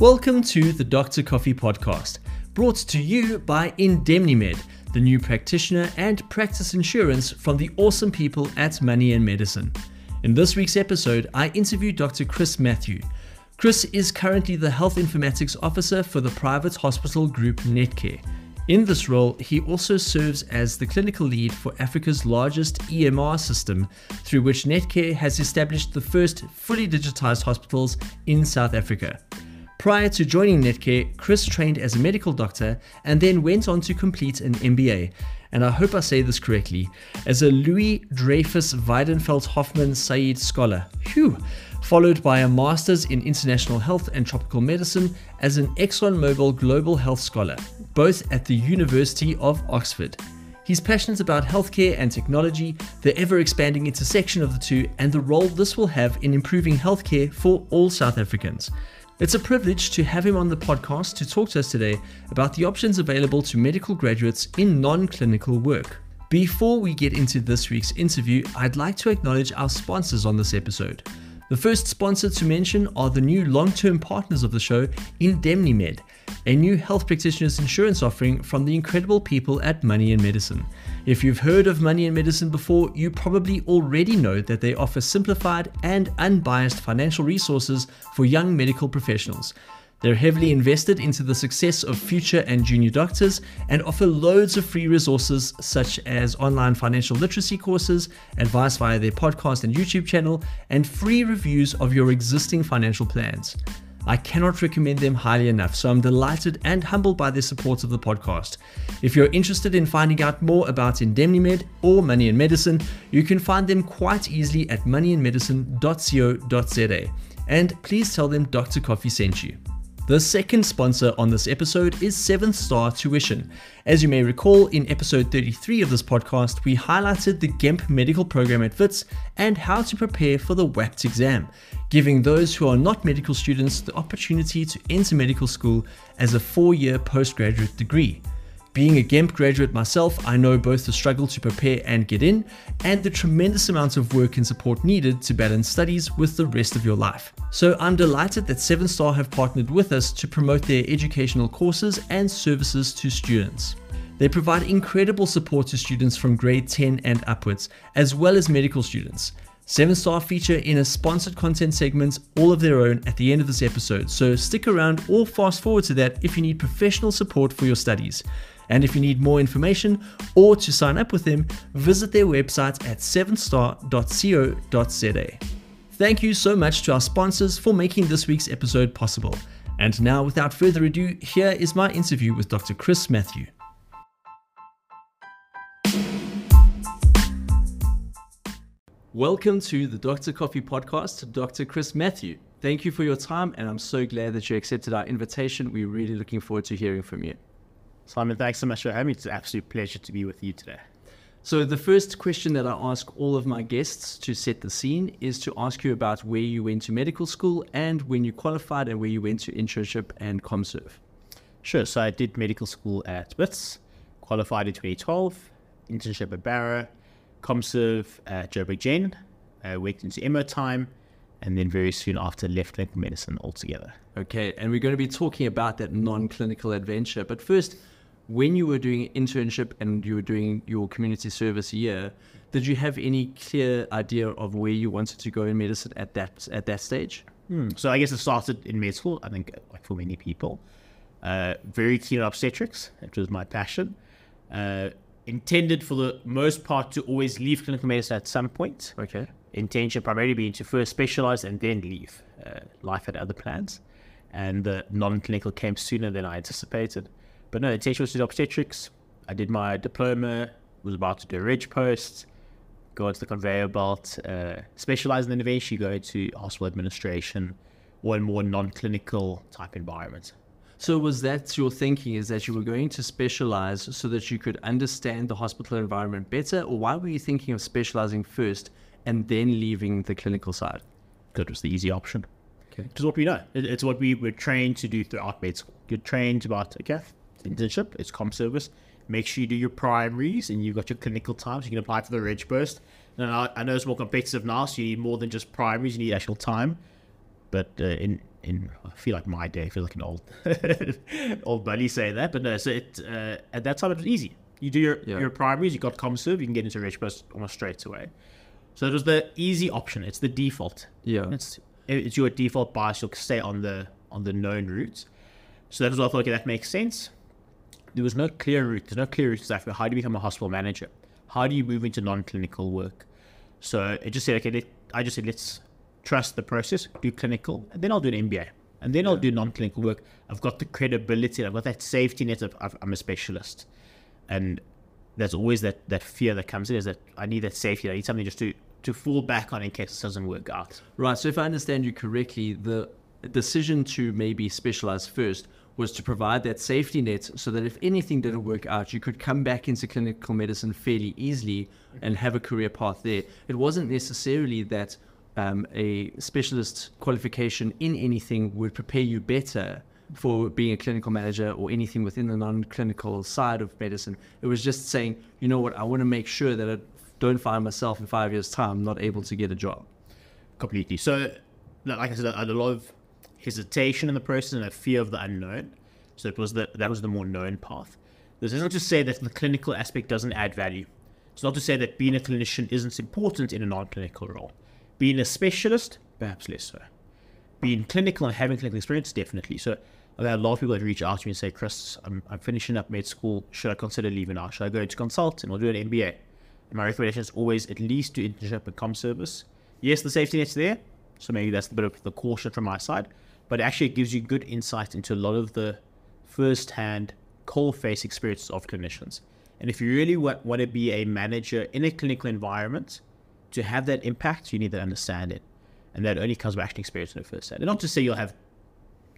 Welcome to the Dr. Coffee Podcast, brought to you by IndemniMed, the new practitioner and practice insurance from the awesome people at Money and Medicine. In this week's episode, I interviewed Dr. Chris Mathew. Chris is currently the Health Informatics Officer for the private hospital group Netcare. In this role, he also serves as the clinical lead for Africa's largest EMR system, through which Netcare has established the first fully digitized hospitals in South Africa. Prior to joining Netcare, Chris trained as a medical doctor and then went on to complete an MBA, and I hope I say this correctly, as a Louis Dreyfus Weidenfeld Hoffman Said Scholar. Followed by a Master's in International Health and Tropical Medicine as an ExxonMobil Global Health Scholar, both at the University of Oxford. He's passionate about healthcare and technology, the ever expanding intersection of the two, and the role this will have in improving healthcare for all South Africans. It's a privilege to have him on the podcast to talk to us today about the options available to medical graduates in non clinical work. Before we get into this week's interview, I'd like to acknowledge our sponsors on this episode. The first sponsor to mention are the new long term partners of the show, IndemniMed, a new health practitioners insurance offering from the incredible people at Money and Medicine. If you've heard of Money and Medicine before, you probably already know that they offer simplified and unbiased financial resources for young medical professionals. They're heavily invested into the success of future and junior doctors and offer loads of free resources such as online financial literacy courses, advice via their podcast and YouTube channel, and free reviews of your existing financial plans. I cannot recommend them highly enough, so I'm delighted and humbled by their support of the podcast. If you're interested in finding out more about IndemniMed or Money and Medicine, you can find them quite easily at moneyandmedicine.co.za. And please tell them Dr. Coffee sent you. The second sponsor on this episode is Seventh Star Tuition. As you may recall, in episode 33 of this podcast, we highlighted the GEMP medical program at WITS and how to prepare for the WAPT exam, giving those who are not medical students the opportunity to enter medical school as a four year postgraduate degree. Being a GEMP graduate myself, I know both the struggle to prepare and get in, and the tremendous amount of work and support needed to balance studies with the rest of your life. So I'm delighted that Seventh Star have partnered with us to promote their educational courses and services to students. They provide incredible support to students from grade 10 and upwards, as well as medical students. Seventh Star feature in a sponsored content segment all of their own at the end of this episode, so stick around or fast forward to that if you need professional support for your studies. And if you need more information or to sign up with them, visit their website at seventhstar.co.za. Thank you so much to our sponsors for making this week's episode possible. And now, without further ado, here is my interview with Dr. Chris Mathew. Welcome to the Dr. Coffee Podcast, Dr. Chris Mathew. Thank you for your time, and I'm so glad that you accepted our invitation. We're really looking forward to hearing from you. Simon, thanks so much for having me. It's an absolute pleasure to be with you today. So, the first question that I ask all of my guests to set the scene is to ask you about where you went to medical school and when you qualified and where you went to internship and ComServe. Sure. So, I did medical school at WITS, qualified in 2012, internship at Bara, ComServe at Joburg Gen, uh, worked into EMO time, and then very soon after left clinical medicine altogether. Okay, and we're going to be talking about that non clinical adventure. But first, when you were doing internship and you were doing your community service year, did you have any clear idea of where you wanted to go in medicine at that at that stage? Hmm. So I guess it started in med school. I think like for many people, uh, very keen on obstetrics. It was my passion. Uh, intended for the most part to always leave clinical medicine at some point. Okay. Intention primarily being to first specialize and then leave. Uh, life had other plans, and the non-clinical came sooner than I anticipated. But no, the intention was to obstetrics. I did my diploma, was about to do a reg post, go into the conveyor belt, uh, specialize in innovation, go into hospital administration or in more non-clinical type environments. So was that your thinking is that you were going to specialize so that you could understand the hospital environment better or why were you thinking of specializing first and then leaving the clinical side? It was the easy option. Okay. It's what we know. It's what we were trained to do throughout med school. You're trained about, okay, internship, it's com service. Make sure you do your primaries and you've got your clinical time so you can apply for the reg post. Now, I know it's more competitive now, so you need more than just primaries, you need actual time. But uh, in in I feel like my day, I feel like an old old buddy saying that, but no. So it uh, at that time it was easy. You do your Yeah. your primaries, you got ComServe, you can get into Reg Post almost straight away. So it was the easy option. It's the default. Yeah. It's it's your default bias. You'll stay on the on the known routes. So that was why I thought, okay, that makes sense. There was no clear route. There's no clear route exactly. How do you become a hospital manager? How do you move into non-clinical work? So it just said, okay, let, I just said, let's trust the process, do clinical, and then I'll do an MBA. And then I'll do non-clinical work. I've got the credibility. I've got that safety net of, of I'm a specialist. And there's always that, that fear that comes in is that I need that safety. I need something just to, to fall back on in case it doesn't work out. Right. So if I understand you correctly, the decision to maybe specialize first was to provide that safety net so that if anything didn't work out, you could come back into clinical medicine fairly easily and have a career path there. It wasn't necessarily that um, a specialist qualification in anything would prepare you better for being a clinical manager or anything within the non-clinical side of medicine. It was just saying, you know what, I want to make sure that I don't find myself in five years' time not able to get a job. completely. So, like I said, I had a lot of hesitation in the process and a fear of the unknown. So it was the, that was the more known path. This isn't to say that the clinical aspect doesn't add value. It's not to say that being a clinician isn't important in a non-clinical role. Being a specialist, perhaps less so. Being clinical and having clinical experience, definitely. So I've had a lot of people that reach out to me and say, Chris, I'm, I'm finishing up med school. Should I consider leaving now? Should I go into consulting or do an MBA? And my recommendation is always at least do internship and com service. Yes, the safety net's there, so maybe that's a bit of the caution from my side, but actually it gives you good insight into a lot of the first-hand, coal-face experiences of clinicians. And if you really want, want to be a manager in a clinical environment, to have that impact, you need to understand it. And that only comes by actually experiencing it firsthand. And not to say you'll have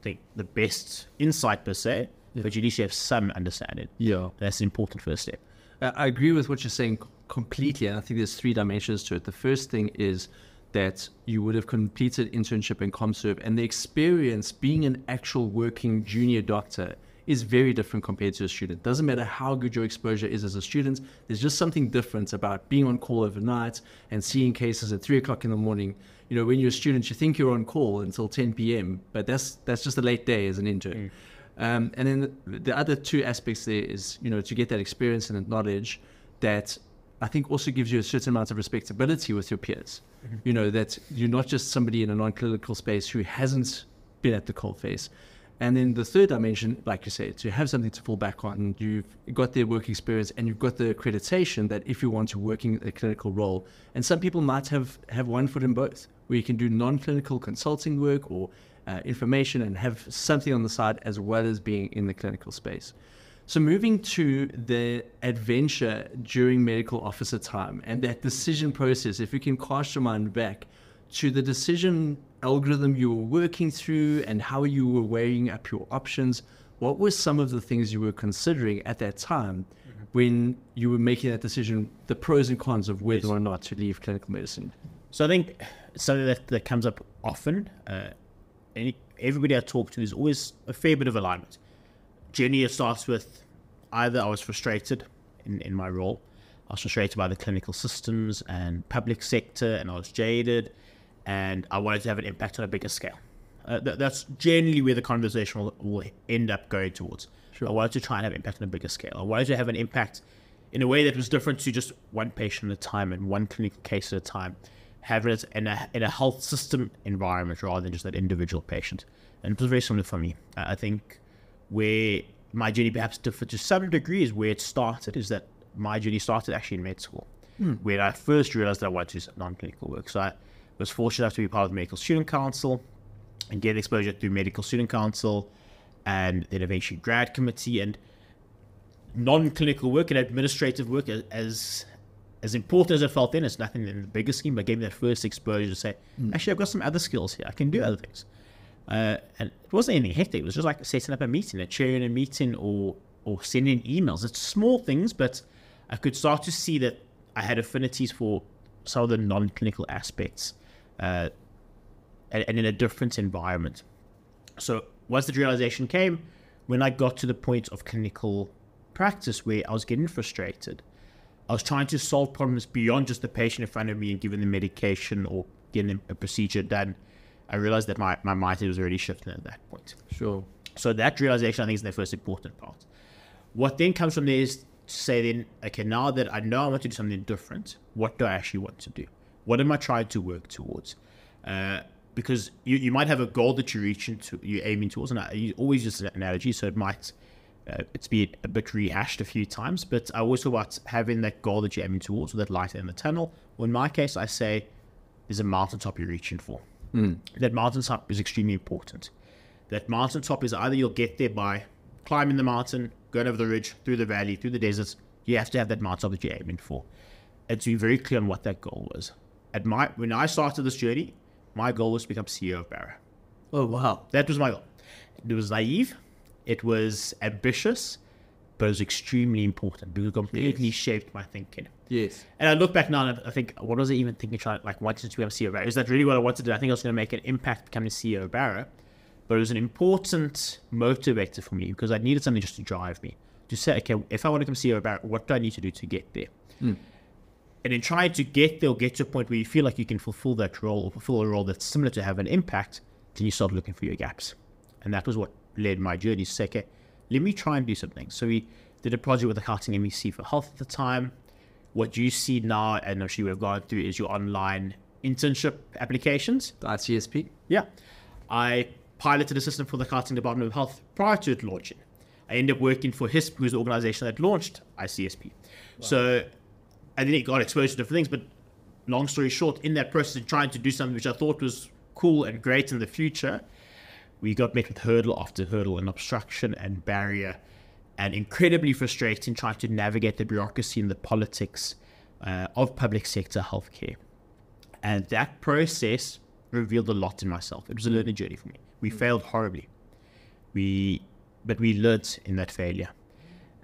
the, the best insight per se, but you at least have some understanding. Yeah. That's an important first step. I agree with what you're saying completely, and I think there's three dimensions to it. The first thing is that you would have completed internship in ComServe, and the experience being an actual working junior doctor is very different compared to a student. Doesn't matter how good your exposure is as a student, there's just something different about being on call overnight and seeing cases at three o'clock in the morning. You know, when you're a student, you think you're on call until 10 p.m., but that's that's just a late day as an intern. Um, and then the, the other two aspects there is, you know, to get that experience and that knowledge that I think also gives you a certain amount of respectability with your peers. You know, that you're not just somebody in a non clinical space who hasn't been at the cold face. And then the third dimension, like you said, to have something to fall back on, you've got their work experience and you've got the accreditation that if you want to work in a clinical role, and some people might have, have one foot in both, where you can do non clinical consulting work or uh, information and have something on the side as well as being in the clinical space. So, moving to the adventure during medical officer time and that decision process, if you can cast your mind back to the decision algorithm you were working through and how you were weighing up your options, what were some of the things you were considering at that time when you were making that decision, the pros and cons of whether or not to leave clinical medicine? So I think something that, that comes up often. Uh, any, everybody I talk to, there's always a fair bit of alignment. Generally, it starts with either I was frustrated in, in my role, I was frustrated by the clinical systems and public sector, and I was jaded, and I wanted to have an impact on a bigger scale. Uh, th- that's generally where the conversation will, will end up going towards. Sure. I wanted to try and have impact on a bigger scale. I wanted to have an impact in a way that was different to just one patient at a time and one clinical case at a time. Have it in a, in a health system environment rather than just that individual patient. And it was very similar for me. I I think where my journey perhaps differed to some degree is where it started, is that my journey started actually in med school, hmm. where I first realized that I wanted to do non-clinical work. So I was fortunate enough to be part of the Medical Student Council and get exposure through Medical Student Council and then eventually grad committee and non-clinical work and administrative work as as, as important as it felt then, it's nothing in the bigger scheme, but gave me that first exposure to say, hmm. actually, I've got some other skills here. I can do other things. Uh, and it wasn't anything hectic. It was just like setting up a meeting, a chairing a meeting, or or sending emails. It's small things, but I could start to see that I had affinities for some of the non-clinical aspects, uh, and, and in a different environment. So once the realization came, when I got to the point of clinical practice where I was getting frustrated, I was trying to solve problems beyond just the patient in front of me and giving them medication or getting them a procedure done. I realized that my, my mindset was already shifting at that point. Sure. So that realization, I think, is the first important part. What then comes from there is to say then, okay, now that I know I want to do something different, what do I actually want to do? What am I trying to work towards? Uh, because you, you might have a goal that you're reaching to, you're aiming towards, and I you always use an analogy, so it might uh, it's been a bit rehashed a few times, but I always talk about having that goal that you're aiming towards, or that light in the tunnel. Well, in my case, I say there's a mountaintop you're reaching for. Mm. That mountaintop is extremely important. That mountaintop is either you'll get there by climbing the mountain, going over the ridge, through the valley, through the deserts. You have to have that mountaintop that you're aiming for, and to be very clear on what that goal was. At my when I started this journey, my goal was to become CEO of Bara. Oh wow, that was my goal. It was naive it was ambitious, but it was extremely important because it completely yes. shaped my thinking. Yes. And I look back now and I think, what was I even thinking? Trying like wanting to become CEO of Bara? Is that really what I wanted to do? I think I was going to make an impact becoming CEO of Bara, but it was an important motivator for me because I needed something just to drive me to say, okay, if I want to become CEO of Bara, what do I need to do to get there? Mm. And in trying to get there, or get to a point where you feel like you can fulfill that role or fulfill a role that's similar to have an impact, then you start looking for your gaps. And that was what led my journey. So, okay, let me try and do something. So we did a project with the Gauteng MEC for health at the time. What you see now, and actually we've gone through, is your online internship applications. The ICSP? Yeah. I piloted a system for the Gauteng Department of Health prior to it launching. I ended up working for HISP, who's the organization that launched ICSP. Wow. So I then it got exposed to different things, but long story short, in that process of trying to do something which I thought was cool and great in the future, we got met with hurdle after hurdle and obstruction and barrier and incredibly frustrating trying to navigate the bureaucracy and the politics uh, of public sector healthcare. And that process revealed a lot in myself. It was a learning journey for me. We mm. failed horribly. We, but we learned in that failure.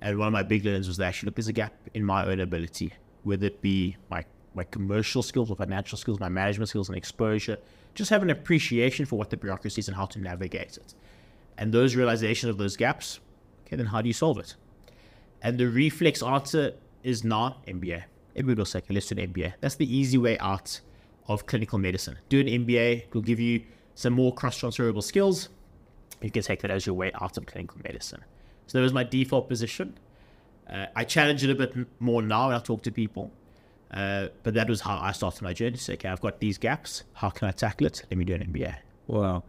And one of my big learnings was that actually, look, there's a gap in my own ability, whether it be my, my commercial skills or financial skills, my management skills and exposure, just have an appreciation for what the bureaucracy is and how to navigate it. And those realization of those gaps, okay, then how do you solve it? And the reflex answer is not MBA. Everybody will say, okay, let's do an MBA. That's the easy way out of clinical medicine. Do an MBA, it will give you some more cross transferable skills. You can take that as your way out of clinical medicine. So that was my default position. Uh, I challenge it a bit more now when I talk to people. Uh, but that was how I started my journey. So, okay, I've got these gaps. How can I tackle it? Let me do an MBA. Wow.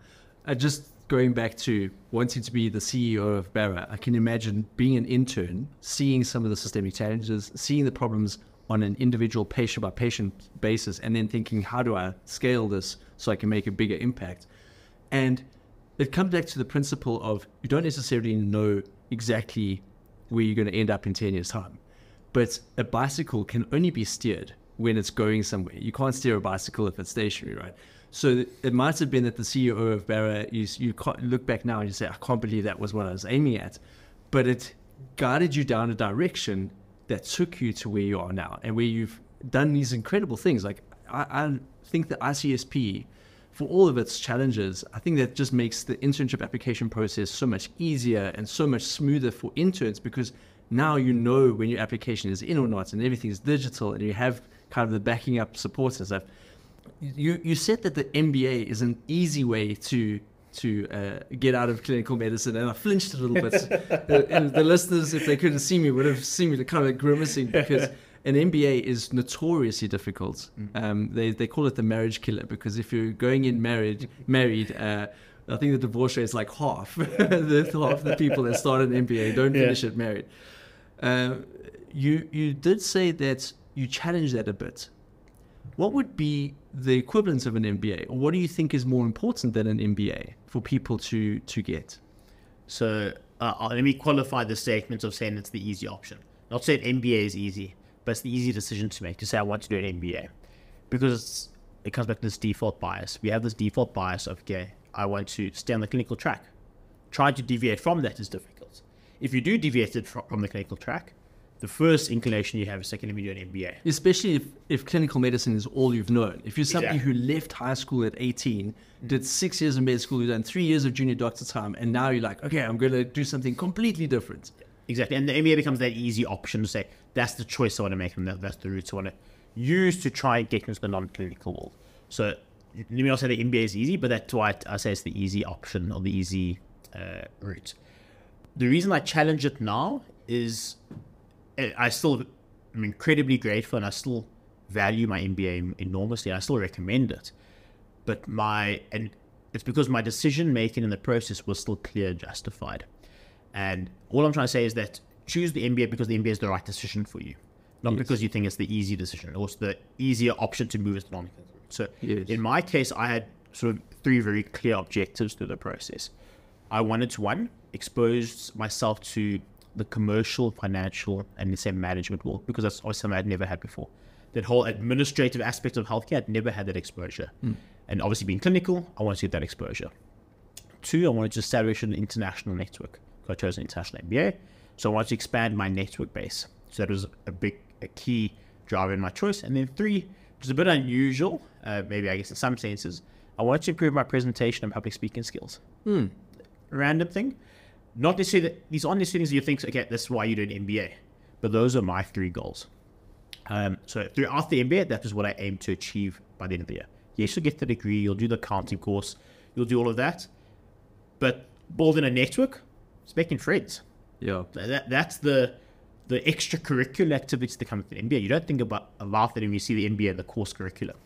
Uh, just going back to wanting to be the CEO of Bara, I can imagine being an intern, seeing some of the systemic challenges, seeing the problems on an individual patient by patient basis, and then thinking, how do I scale this so I can make a bigger impact? And it comes back to the principle of you don't necessarily know exactly where you're going to end up in 10 years' time. But a bicycle can only be steered when it's going somewhere. You can't steer a bicycle if it's stationary, right? So it might have been that the CEO of Bara, you, you look back now and you say, I can't believe that was what I was aiming at. But it guided you down a direction that took you to where you are now and where you've done these incredible things. Like, I, I think the ICSP, for all of its challenges, I think that just makes the internship application process so much easier and so much smoother for interns because now you know when your application is in or not, and everything is digital, and you have kind of the backing up support and stuff. You you said that the MBA is an easy way to to uh, get out of clinical medicine, and I flinched a little bit. and the listeners, if they couldn't see me, would have seen me kind of grimacing because an MBA is notoriously difficult. Mm. Um, they they call it the marriage killer because if you're going in married married. Uh, I think the divorce rate is like half. the, half the people that start an MBA don't yeah. finish it married. Uh, you you did say that you challenged that a bit. What would be the equivalent of an MBA, or what do you think is more important than an MBA for people to to get? So uh, uh, let me qualify the statement of saying it's the easy option. Not saying MBA is easy, but it's the easy decision to make to say I want to do an MBA, because it comes back to this default bias. We have this default bias of okay, I want to stay on the clinical track. Trying to deviate from that is difficult if you do deviate it from the clinical track, the first inclination you have is second, let me do an MBA. Especially if, if clinical medicine is all you've known. If you're somebody exactly. who left high school at 18, mm-hmm. did six years of med school, you've done three years of junior doctor time, and now you're like, okay, I'm going to do something completely different. Exactly. And the MBA becomes that easy option to say, that's the choice I want to make, and that's the route I want to use to try and get into the non clinical world. So let me not say the MBA is easy, but that's why I say it's the easy option or the easy uh, route. The reason I challenge it now is uh, I still am incredibly grateful and I still value my MBA enormously. I still recommend it, but my and it's because my decision making in the process was still clear and justified. And all I'm trying to say is that choose the MBA because the MBA is the right decision for you, not yes. because you think it's the easy decision or it's the easier option to move non So yes. in my case, I had sort of three very clear objectives to the process. I wanted to one expose myself to the commercial, financial, and let's say management world because that's obviously something I'd never had before. That whole administrative aspect of healthcare, I'd never had that exposure. Mm. And obviously, being clinical, I wanted to get that exposure. Two, I wanted to establish an international network. I chose an international MBA. So I wanted to expand my network base. So that was a big, a key driver in my choice. And then three, which is a bit unusual, uh, maybe I guess in some senses, I wanted to improve my presentation and public speaking skills. Hmm. Random thing. Not necessarily, these aren't necessarily things you think, okay, this is why you do an MBA. But those are my three goals. Um, so throughout the MBA, that is what I aim to achieve by the end of the year. Yes, you'll get the degree, you'll do the accounting course, you'll do all of that. But building a network, it's making friends. Yeah. That, that's the the extracurricular activities that come with the MBA. You don't think about a lot that when you see the MBA and the course curriculum.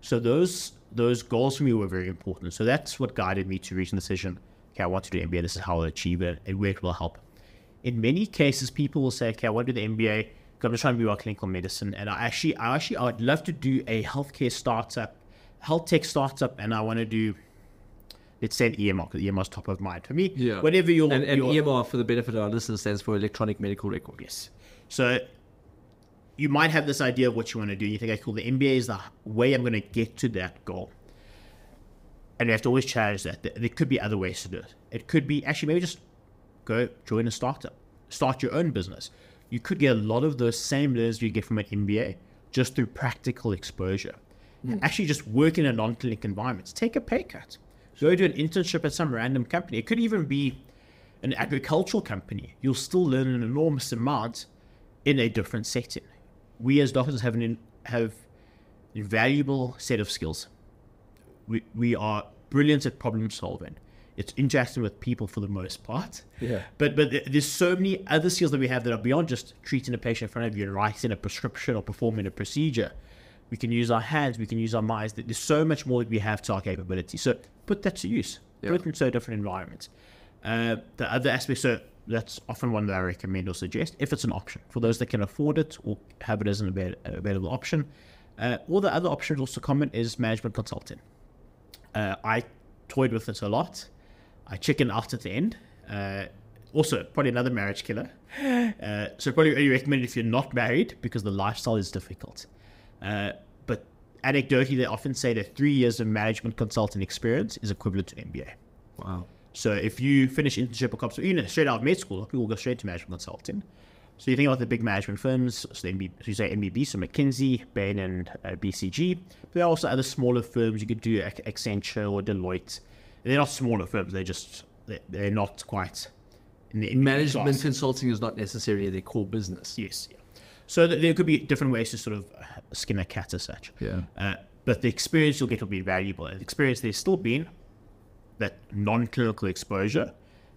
So those those goals for me were very important. So that's what guided me to reach the decision. Okay, I want to do MBA. This is how I'll achieve it, and where it will help. In many cases, people will say, "Okay, I want to do the MBA. because I'm just trying to be about clinical medicine." And I actually, I actually, I would love to do a healthcare startup, health tech startup, and I want to do let's say an EMR because EMR is top of mind for me. Yeah. Whatever your and, and EMR for the benefit of our listeners stands for electronic medical record. Yes. So you might have this idea of what you want to do. And you think, okay, cool. The MBA is the way I'm going to get to that goal. And you have to always challenge that. There could be other ways to do it. It could be actually maybe just go join a startup, start your own business. You could get a lot of those same learnings you get from an MBA just through practical exposure. Mm. Actually, just work in a non-clinic environment. Take a pay cut. Go do an internship at some random company. It could even be an agricultural company. You'll still learn an enormous amount in a different setting. We as doctors have an have a valuable set of skills. We we are brilliant at problem solving. It's interacting with people for the most part. Yeah. But but there's so many other skills that we have that are beyond just treating a patient in front of you and writing a prescription or performing a procedure. We can use our hands. We can use our minds. There's so much more that we have to our capability. So put that to use. Yeah. Put it into different environments. Uh, the other aspect, so that's often one that I recommend or suggest if it's an option for those that can afford it or have it as an available option. Uh, or the other option also common is management consulting. Uh, I toyed with it a lot. I chickened out at the end. Uh, also, probably another marriage killer. Uh, so probably only recommend if you're not married because the lifestyle is difficult. Uh, but anecdotally, they often say that three years of management consulting experience is equivalent to MBA. Wow. So if you finish internship or comes you know, straight out of med school, people go straight to management consulting. So you think about the big management firms, so, MB, so you say MBB, so McKinsey, Bain, and uh, BCG. But there are also other smaller firms. You could do Accenture or Deloitte. They're not smaller firms. They're just they're not quite. In the, in management class. consulting is not necessarily their core business. Yes. Yeah. So there could be different ways to sort of uh, skin a cat as such. Yeah. Uh, but the experience you'll get will be valuable. The experience there's still been that non-clinical exposure,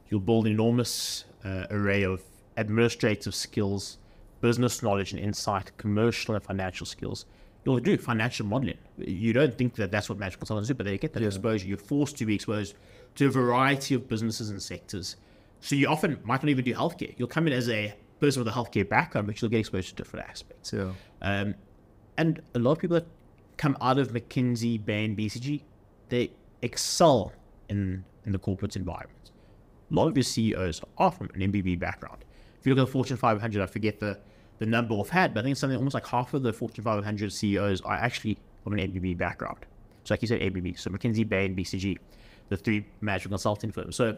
you'll build an enormous uh, array of administrative skills, business knowledge and insight, commercial and financial skills. You'll do financial modeling. You don't think that that's what management consultants do, but they get that yeah. exposure. You're forced to be exposed to a variety of businesses and sectors. So you often might not even do healthcare. You'll come in as a person with a healthcare background, but you'll get exposed to different aspects. Yeah. Um, and a lot of people that come out of McKinsey, Bain, BCG, they excel in, in the corporate environment. A lot of your CEOs are from an MBB background. If you look at the Fortune 500, I forget the, the number offhand, but I think it's something almost like half of the Fortune 500 CEOs are actually from an MBB background. So like you said, MBB. So McKinsey, Bain, BCG, the three management consulting firms. So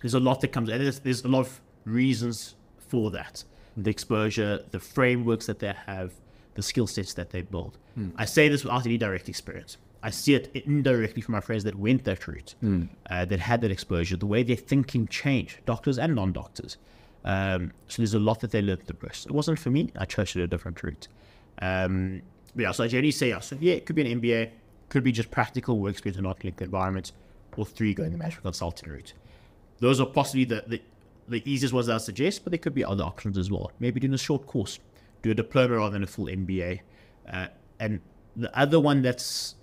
there's a lot that comes, and there's, there's a lot of reasons for that. The exposure, the frameworks that they have, the skill sets that they build. Mm. I say this without any direct experience. I see it indirectly from my friends that went that route, mm. uh, that had that exposure, the way their thinking changed, doctors and non-doctors. Um, so there's a lot that they learned the process. It wasn't for me. I chose a different route. Um, yeah, so I generally say, yeah, so yeah, it could be an MBA. could be just practical work experience in non-clinical environment, or three, going the management consulting route. Those are possibly the, the, the easiest ones I suggest, but there could be other options as well. Maybe doing a short course, do a diploma rather than a full MBA. Uh, and the other one that's,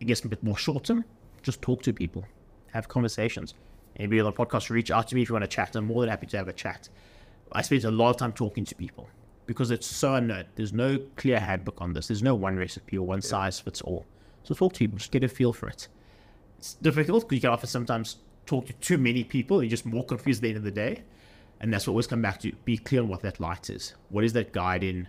I guess, a bit more short term, just talk to people, have conversations. Maybe on the podcast, reach out to me if you want to chat. I'm more than happy to have a chat. I spend a lot of time talking to people because it's so unknown. There's no clear handbook on this. There's no one recipe or one yeah. size fits all. So talk to people, just get a feel for it. It's difficult because you can often sometimes talk to too many people. You're just more confused at the end of the day. And that's what always come back to. Be clear on what that light is. What is that guiding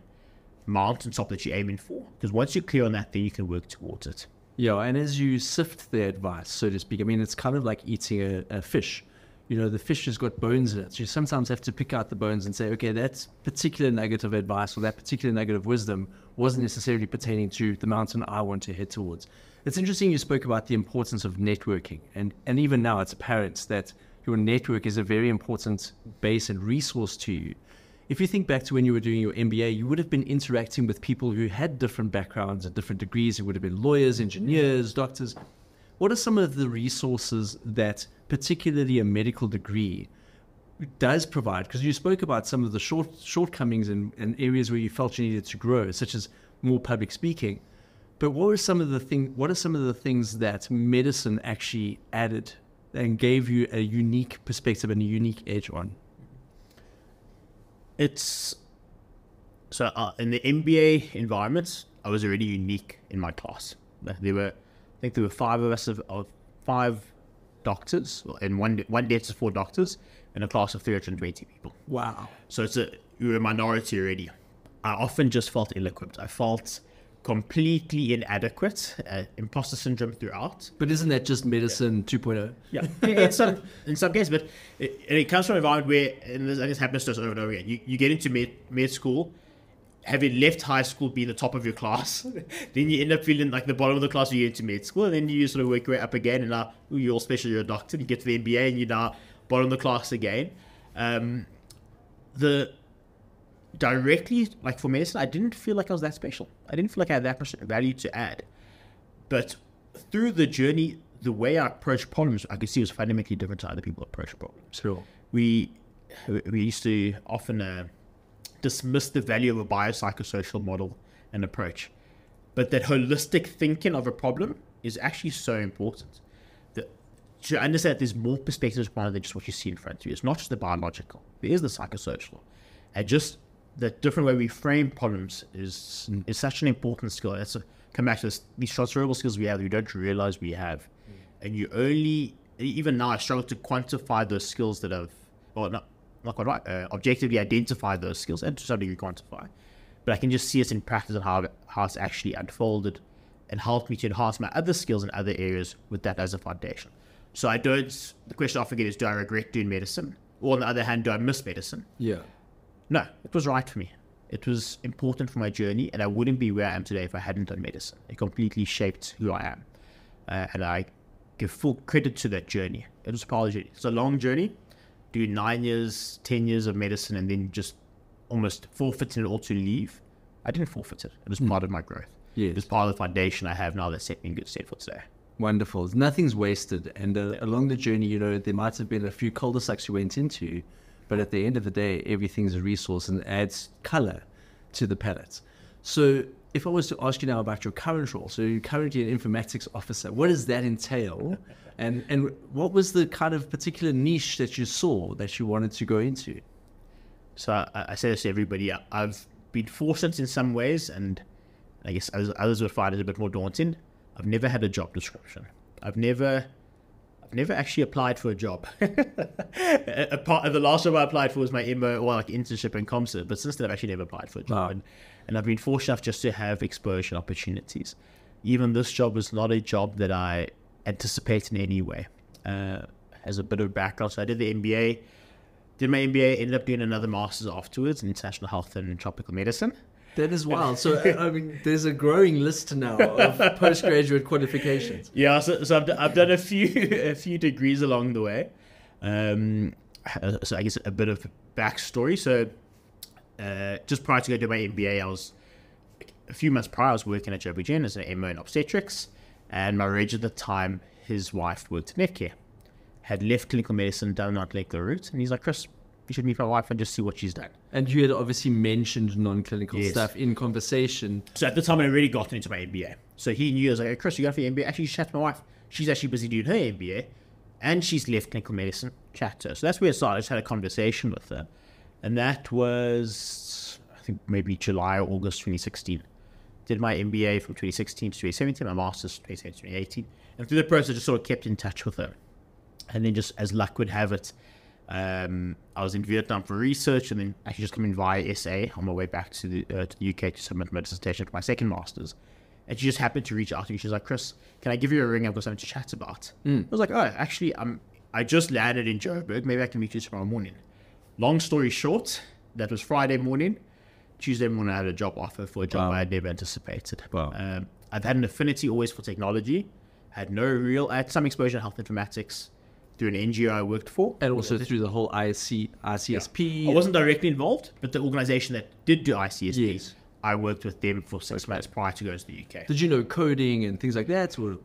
mountaintop that you're aiming for? Because once you're clear on that, then you can work towards it. Yeah, and as you sift the advice, so to speak, I mean, it's kind of like eating a, a fish you know, the fish has got bones in it. So you sometimes have to pick out the bones and say, okay, that particular negative advice or that particular negative wisdom wasn't necessarily pertaining to the mountain I want to head towards. It's interesting you spoke about the importance of networking. And, and even now, it's apparent that your network is a very important base and resource to you. If you think back to when you were doing your MBA, you would have been interacting with people who had different backgrounds and different degrees. It would have been lawyers, engineers, doctors. What are some of the resources that, particularly a medical degree, does provide? Because you spoke about some of the short shortcomings and, and areas where you felt you needed to grow, such as more public speaking. But what were some of the thing? What are some of the things that medicine actually added and gave you a unique perspective and a unique edge on? It's so uh, in the MBA environment, I was already unique in my class. There were I think there were five of us of, of five doctors, and one one dentist, four doctors, in a class of 320 people. Wow! So it's a you're a minority already. I often just felt ill-equipped. I felt completely inadequate, uh, imposter syndrome throughout. But isn't that just medicine yeah. 2.0? Yeah, in some in some cases, but it, it comes from an environment where, and this, and this happens to us over and over again. You, you get into med, med school, having left high school being the top of your class, then you end up feeling like the bottom of the class when you get into med school, and then you sort of work your way up again, and now ooh, you're all special, you're a doctor, and you get to the MBA, and you're now bottom of the class again. Um, the directly, like for medicine, I didn't feel like I was that special. I didn't feel like I had that much value to add. But through the journey, the way I approach problems, I could see was fundamentally different to other people approach problems. Sure. We we used to often. Uh, dismiss the value of a biopsychosocial model and approach. But that holistic thinking of a problem is actually so important. That to understand that there's more perspectives than just what you see in front of you. It's not just the biological, there is the psychosocial. And just the different way we frame problems is mm. is such an important skill. That's a, come back to this, these transferable skills we have we don't realize we have. Mm. And you only, even now, I struggle to quantify those skills that have, well, not not quite right, uh, objectively identify those skills and to some degree quantify. But I can just see it in practice and how, how it's actually unfolded and helped me to enhance my other skills in other areas with that as a foundation. So I don't, the question I often get is, do I regret doing medicine? Or on the other hand, do I miss medicine? Yeah. No, it was right for me. It was important for my journey, and I wouldn't be where I am today if I hadn't done medicine. It completely shaped who I am. Uh, and I give full credit to that journey. It was a powerful journey. It's a long journey, do nine years, ten years of medicine, and then just almost forfeiting it all to leave. I didn't forfeit it. It was mm. part of my growth. Yes. It was part of the foundation I have now that set me in good stead for today. Wonderful. Nothing's wasted. And uh, along the journey, you know, there might have been a few cul-de-sacs you went into, but at the end of the day, everything's a resource and adds color to the palette. So if I was to ask you now about your current role, so you're currently an informatics officer, what does that entail? And and what was the kind of particular niche that you saw that you wanted to go into? So I, I say this to everybody. I've been fortunate in some ways, and I guess others, others would find it a bit more daunting. I've never had a job description. I've never, I've never actually applied for a job. a part of the last job I applied for was my MO or like internship in ComServe, but since then I've actually never applied for a job, wow. and, and I've been fortunate enough just to have exposure and opportunities. Even this job was not a job that I anticipate in any way. Uh, as a bit of background, so I did the MBA, did my MBA, ended up doing another master's afterwards in international health and tropical medicine. That is wild. So I mean, there's a growing list now of postgraduate qualifications. Yeah, so, so I've, I've done a few a few degrees along the way. Um, so I guess a bit of backstory. So uh, just prior to go to my MBA, I was a few months prior. I was working at Joburg Gen as an MO in obstetrics And my reg at the time, his wife worked in Netcare, had left clinical medicine, done not clinical route. And he's like, Chris, you should meet my wife and just see what she's done. And you had obviously mentioned non-clinical Yes. stuff in conversation. So at the time, I already gotten into my MBA. So he knew, I was like, hey, Chris, you got for your MBA? Actually, you chat to my wife. She's actually busy doing her MBA and she's left clinical medicine. Chat to her. So that's where it started. I just had a conversation with her. And that was, I think, maybe July or August 2016. Did my MBA from 2016 to 2017, my master's 2017 to 2018. And through the process, I just sort of kept in touch with her. And then just as luck would have it, um, I was in Vietnam for research, and then actually just coming via SA on my way back to the uh, to the UK to submit my dissertation for my second masters. And she just happened to reach out to me. She's like, "Chris, can I give you a ring? I've got something to chat about." I was like, "Oh, actually, I'm I just landed in Joburg. Maybe I can meet you tomorrow morning." Long story short, that was Friday morning. Tuesday morning, I had a job offer for a job Wow. I had never anticipated. Wow. Um, I've had an affinity always for technology. Had no real, I had some exposure to health informatics through an NGO I worked for. And also through the whole IC, ICSP. I wasn't directly involved, but the organization that did do ICSP, Yes. I worked with them for six months prior to going to the UK. Did you know coding and things like that? Or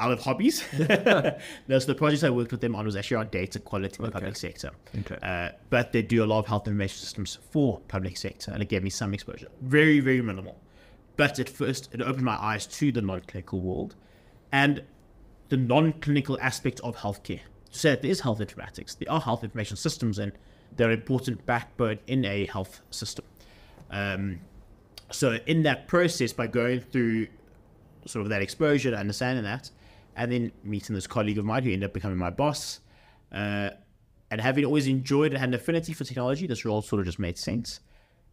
Out of hobbies, those the projects I worked with them on was actually on data quality in the public sector. Okay. Uh, but they do a lot of health information systems for public sector, and it gave me some exposure. Very, very minimal. But at first, it opened my eyes to the non-clinical world and the non-clinical aspect of healthcare. So there is health informatics. There are health information systems, and they're an important backbone in a health system. Um, so in that process, by going through sort of that exposure, to understanding that, and then meeting this colleague of mine who ended up becoming my boss, uh, and having always enjoyed and had an affinity for technology, this role sort of just made sense.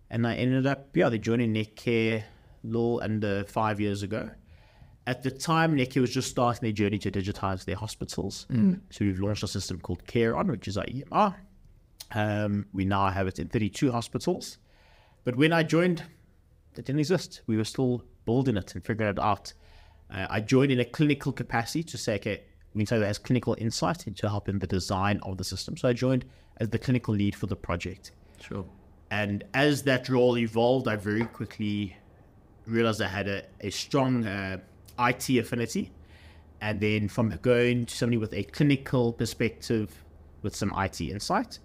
And I ended up, yeah, they joining Netcare little under five years ago. At the time, Netcare was just starting their journey to digitize their hospitals. So we've launched a system called CareOn, which is our EMR. Um, we now have it in 32 hospitals. But when I joined, it didn't exist. We were still building it and figuring it out. Uh, I joined in a clinical capacity to say, okay, we need that has clinical insight into helping the design of the system. So I joined as the clinical lead for the project. sure. And as that role evolved, I very quickly realized I had a, a strong uh, IT affinity. And then from going to somebody with a clinical perspective with some IT insight,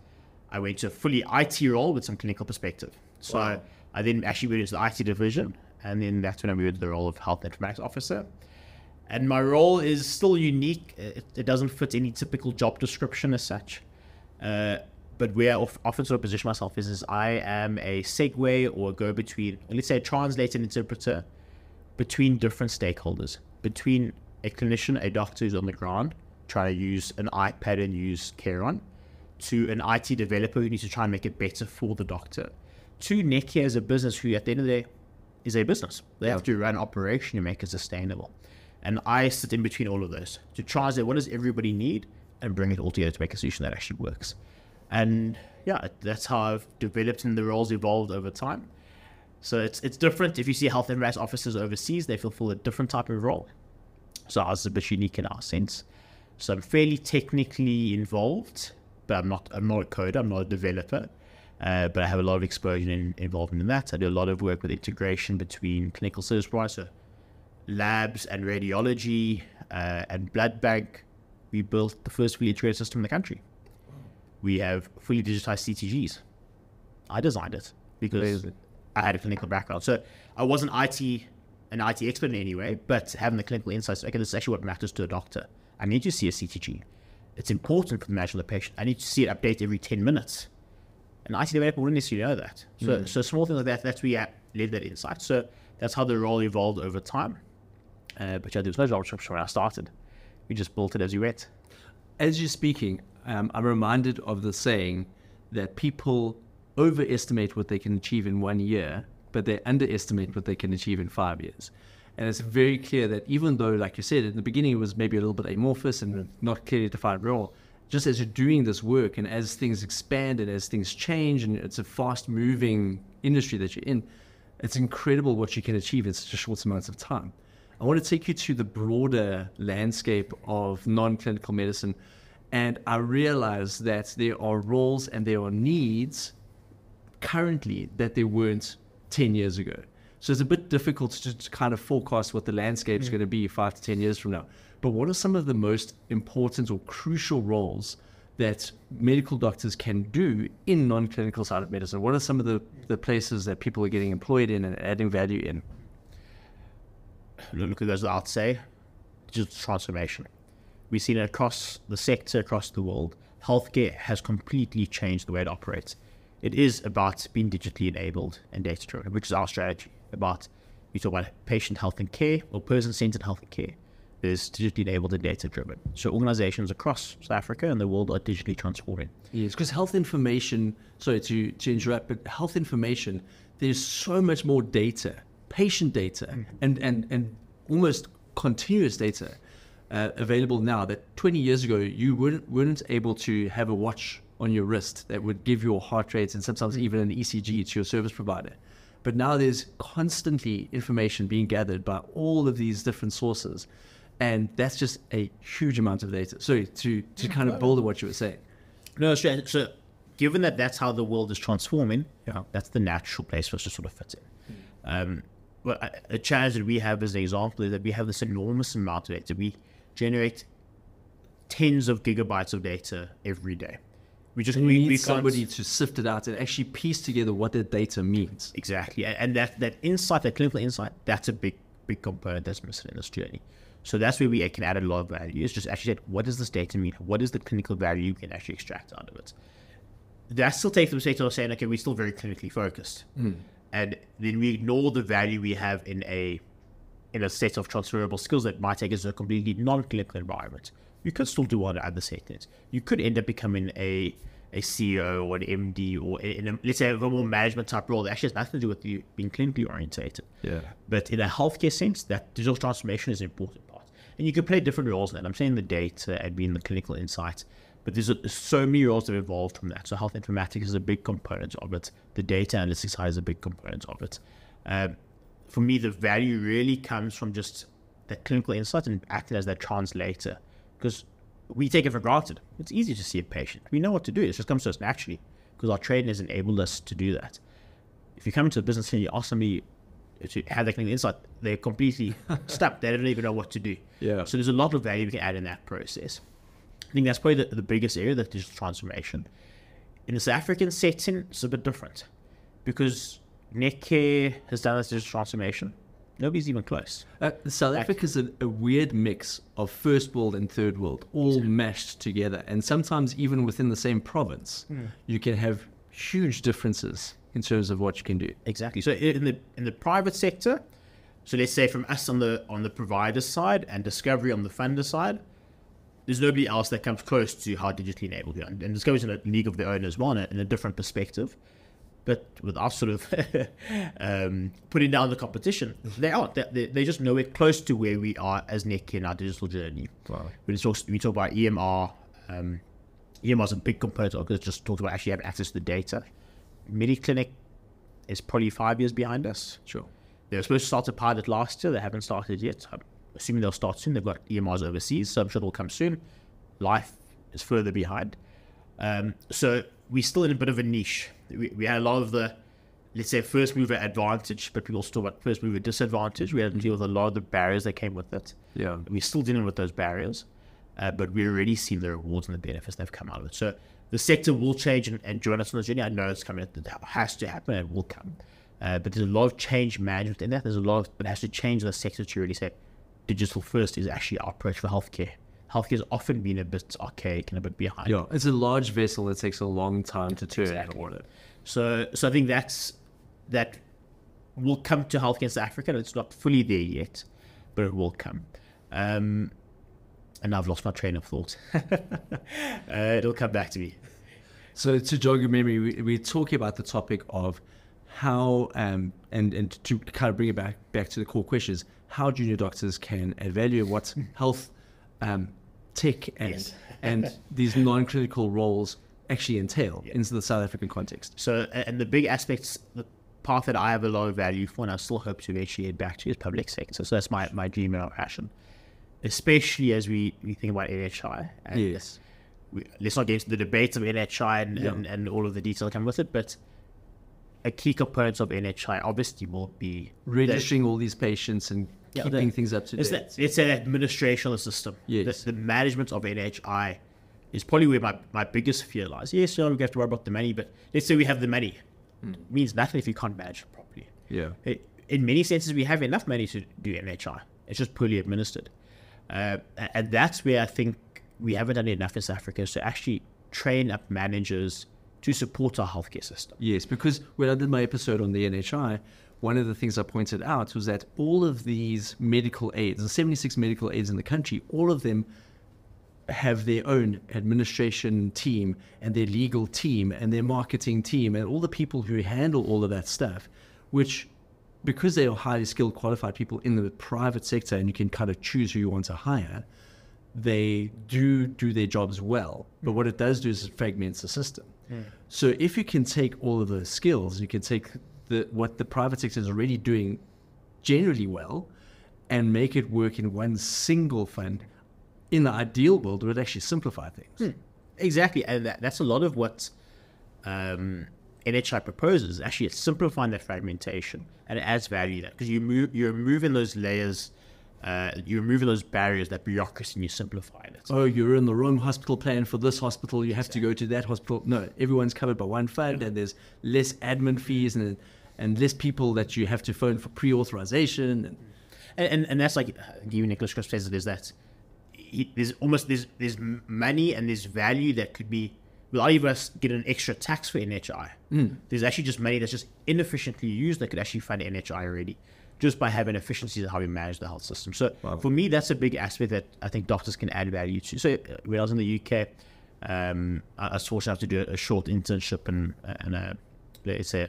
I went to a fully IT role with some clinical perspective. So Wow. I then actually went into the IT division. And then that's when I moved to the role of health informatics officer. And my role is still unique. It, it doesn't fit any typical job description as such. Uh, but where I often sort of position myself is, is I am a segue or go between, let's say a translator and interpreter between different stakeholders, between a clinician, a doctor who's on the ground trying to use an iPad and use CareOn, to an IT developer who needs to try and make it better for the doctor, to Netcare as a business who at the end of the day is a business. They have to run operation and make it sustainable. And I sit in between all of those to try and say what does everybody need and bring it all together to make a solution that actually works. And yeah, that's how I've developed and the roles evolved over time. So it's it's different. If you see health informatics officers overseas, they fulfill a different type of role. So ours is a bit unique in our sense. So I'm fairly technically involved, but I'm not I'm not a coder, I'm not a developer. Uh, but I have a lot of exposure and involvement in that. I do a lot of work with integration between clinical service providers, so labs and radiology uh, and blood bank. We built the first fully integrated system in the country. We have fully digitized CTGs. I designed it because. I had a clinical background. So I wasn't IT an IT expert in any way, but having the clinical insights, okay, this is actually what matters to a doctor. I need to see a CTG. It's important for the management of the patient. I need to see it update every 10 minutes. An IT developer wouldn't necessarily know that. So, so small things like that, that's where I led that insight. So that's how the role evolved over time. Uh, but yeah, there was no job description when I started. We just built it as we went. As you're speaking, um, I'm reminded of the saying that people overestimate what they can achieve in one year, but they underestimate what they can achieve in five years. And it's very clear that even though, like you said, in the beginning it was maybe a little bit amorphous and not clearly defined role, just as you're doing this work and as things expand and as things change and it's a fast moving industry that you're in, it's incredible what you can achieve in such a short amount of time. I want to take you to the broader landscape of non clinical medicine. And I realize that there are roles and there are needs currently that there weren't 10 years ago. So it's a bit difficult to, to kind of forecast what the landscape is Mm. going to be five to 10 years from now. But what are some of the most important or crucial roles that medical doctors can do in non clinical side of medicine? What are some of the, the places that people are getting employed in and adding value in? look at those I'd say digital transformation. We've seen it across the sector, across the world. Healthcare has completely changed the way it operates. It is about being digitally enabled and data driven, which is our strategy. About we talk about patient health and care or person centered health and care. There's digitally enabled and data driven. So organizations across South Africa and the world are digitally transforming. Yes, because health information, sorry to, to interrupt, but health information, there's so much more data, patient data, and, and, and almost continuous data uh, available now that 20 years ago you weren't, weren't able to have a watch on your wrist that would give your heart rates and sometimes even an ECG to your service provider. But now there's constantly information being gathered by all of these different sources. And that's just a huge amount of data. Sorry, to, to kind of build on what you were saying. No, so, so given that that's how the world is transforming, Yeah. that's the natural place for us to sort of fit in. Um, well, a challenge that we have as an example is that we have this enormous amount of data. We generate tens of gigabytes of data every day. We just we, need we somebody to sift it out and actually piece together what the data means. Exactly, and that that insight, that clinical insight, that's a big big component that's missing in this journey. So that's where we can add a lot of value. Is just actually say, what does this data mean? What is the clinical value you can actually extract out of it? That still takes the mistake of saying, okay, we're still very clinically focused, hmm. and then we ignore the value we have in a in a set of transferable skills that might take us to a completely non-clinical environment. You could still do at other settings. You could end up becoming a a CEO or an MD or in a, let's say a more management type role that actually has nothing to do with you being clinically orientated. Yeah. But in a healthcare sense, that digital transformation is an important part. And you can play different roles in that. I'm saying the data and being the clinical insight, but there's, a, so many roles that have evolved from that. So health informatics is a big component of it. The data analytics side is a big component of it. Um, for me, the value really comes from just that clinical insight and acting as that translator. Because we take it for granted. It's easy to see a patient. We know what to do. It just comes to us naturally because our training has enabled us to do that. If you come into a business and you ask somebody to have that clinical insight, they're completely stuck. They don't even know what to do. Yeah. So there's a lot of value we can add in that process. I think that's probably the, the biggest area, the digital transformation. In the South African setting, it's a bit different because Netcare has done this digital transformation. Nobody's even close. Uh, South Africa's a, a weird mix of first world and third world, all mashed together. And sometimes, even within the same province, you can have huge differences in terms of what you can do. Exactly. So in the in the private sector, so let's say from us on the on the provider side and Discovery on the funder side, there's nobody else that comes close to how digitally enabled we are. And Discovery's in a league of their own as well, in a different perspective. But with us sort of um, putting down the competition, they aren't. They, they, they're just nowhere close to where we are as Nick in our digital journey. Wow. When it talks, we talk about EMR, um, EMR is a big component of it. It just talks about actually having access to the data. MediClinic is probably five years behind us. Sure. They were supposed to start a pilot last year. They haven't started yet. I'm assuming they'll start soon. They've got EMRs overseas, so I'm sure they'll come soon. Life is further behind. Um, so we're still in a bit of a niche. We, we had a lot of the, let's say, first mover advantage, but people still got first mover disadvantage. We had to deal with a lot of the barriers that came with it. Yeah. We're still dealing with those barriers, uh, but we're already seeing the rewards and the benefits that have come out of it. So the sector will change and, and join us on the journey. I know it's coming. It has to happen and it will come. Uh, but there's a lot of change management in that. There's a lot of, but it has to change the sector to really say digital first is actually our approach for healthcare. Healthcare has often been a bit archaic and a bit behind. Yeah. It's a large vessel that takes a long time to turn Exactly. and order. So, so I think that's that will come to healthcare in Africa. It's not fully there yet, but it will come. Um, and I've lost my train of thought. uh, it'll come back to me. So to jog your memory, we, we're talking about the topic of how, um, and, and to kind of bring it back, back to the core questions, how junior doctors can add value, what health um, tech and, Yes. and these non-clinical roles actually entail into the South African context. So, and the big aspects, the path that I have a lot of value for, and I still hope to eventually get back to, is public sector. So that's my, my dream and my passion, especially as we, we think about NHI. And Yes. we, let's not get into the debates of NHI and, Yeah. and, and all of the detail that come with it, but a key component of NHI obviously will be registering all these patients and Yeah, keeping the- things up to date. it's an administrational system. Yes. The, the management of NHI is probably where my, my biggest fear lies. Yes, sure, we have to worry about the money, but let's say we have the money. Hmm. It means nothing if you can't manage it properly. Yeah. It- in many senses, we have enough money to do NHI. It's just poorly administered. Uh, and that's where I think we haven't done enough in South Africa is to actually train up managers to support our healthcare system. Yes, because when I did my episode on the NHI, one of the things I pointed out was that all of these medical aids, the 76 medical aids in the country, all of them have their own administration team and their legal team and their marketing team and all the people who handle all of that stuff, which because they are highly skilled, qualified people in the private sector and you can kind of choose who you want to hire, they do do their jobs well. But what it does do is it fragments the system. Mm. So if you can take all of those skills, you can take the what the private sector is already doing generally well and make it work in one single fund, in the ideal world, it would actually simplify things. Exactly, and that, that's a lot of what um, NHI proposes. Actually, it's simplifying that fragmentation, and it adds value there because you move, you're removing those layers, uh, you're removing those barriers, that bureaucracy, and you're simplifying it. Oh, you're in the wrong hospital plan for this hospital. You have to go to that hospital. No, everyone's covered by one fund, and there's less admin fees and and less people that you have to phone for pre-authorization. And and, and, and that's like uh, even Nicholas Crisp says it is that he, there's almost there's there's money and there's value that could be without even us getting an extra tax for NHI. There's actually just money that's just inefficiently used that could actually fund NHI already, just by having efficiencies of how we manage the health system. So for me, that's a big aspect that I think doctors can add value to. So uh, when I was in the UK, um, I, was fortunate enough to do a, a short internship and and a let's say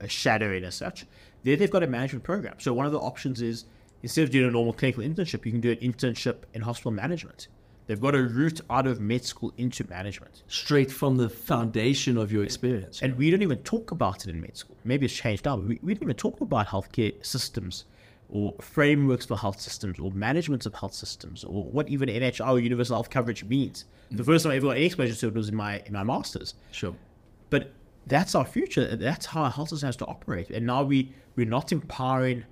a shadowing as such. There they've got a management program. So one of the options is instead of doing a normal clinical internship, you can do an internship in hospital management. They've got a route out of med school into management. straight from the foundation of your experience. And we don't even talk about it in med school. Maybe it's changed now, but we, we don't even talk about healthcare systems or frameworks for health systems or management of health systems or what even NHI or universal health coverage means. The mm. first time I ever got any exposure to it was in my in my masters. Sure. But that's our future. That's how our health system has to operate. And now we, we're not empowering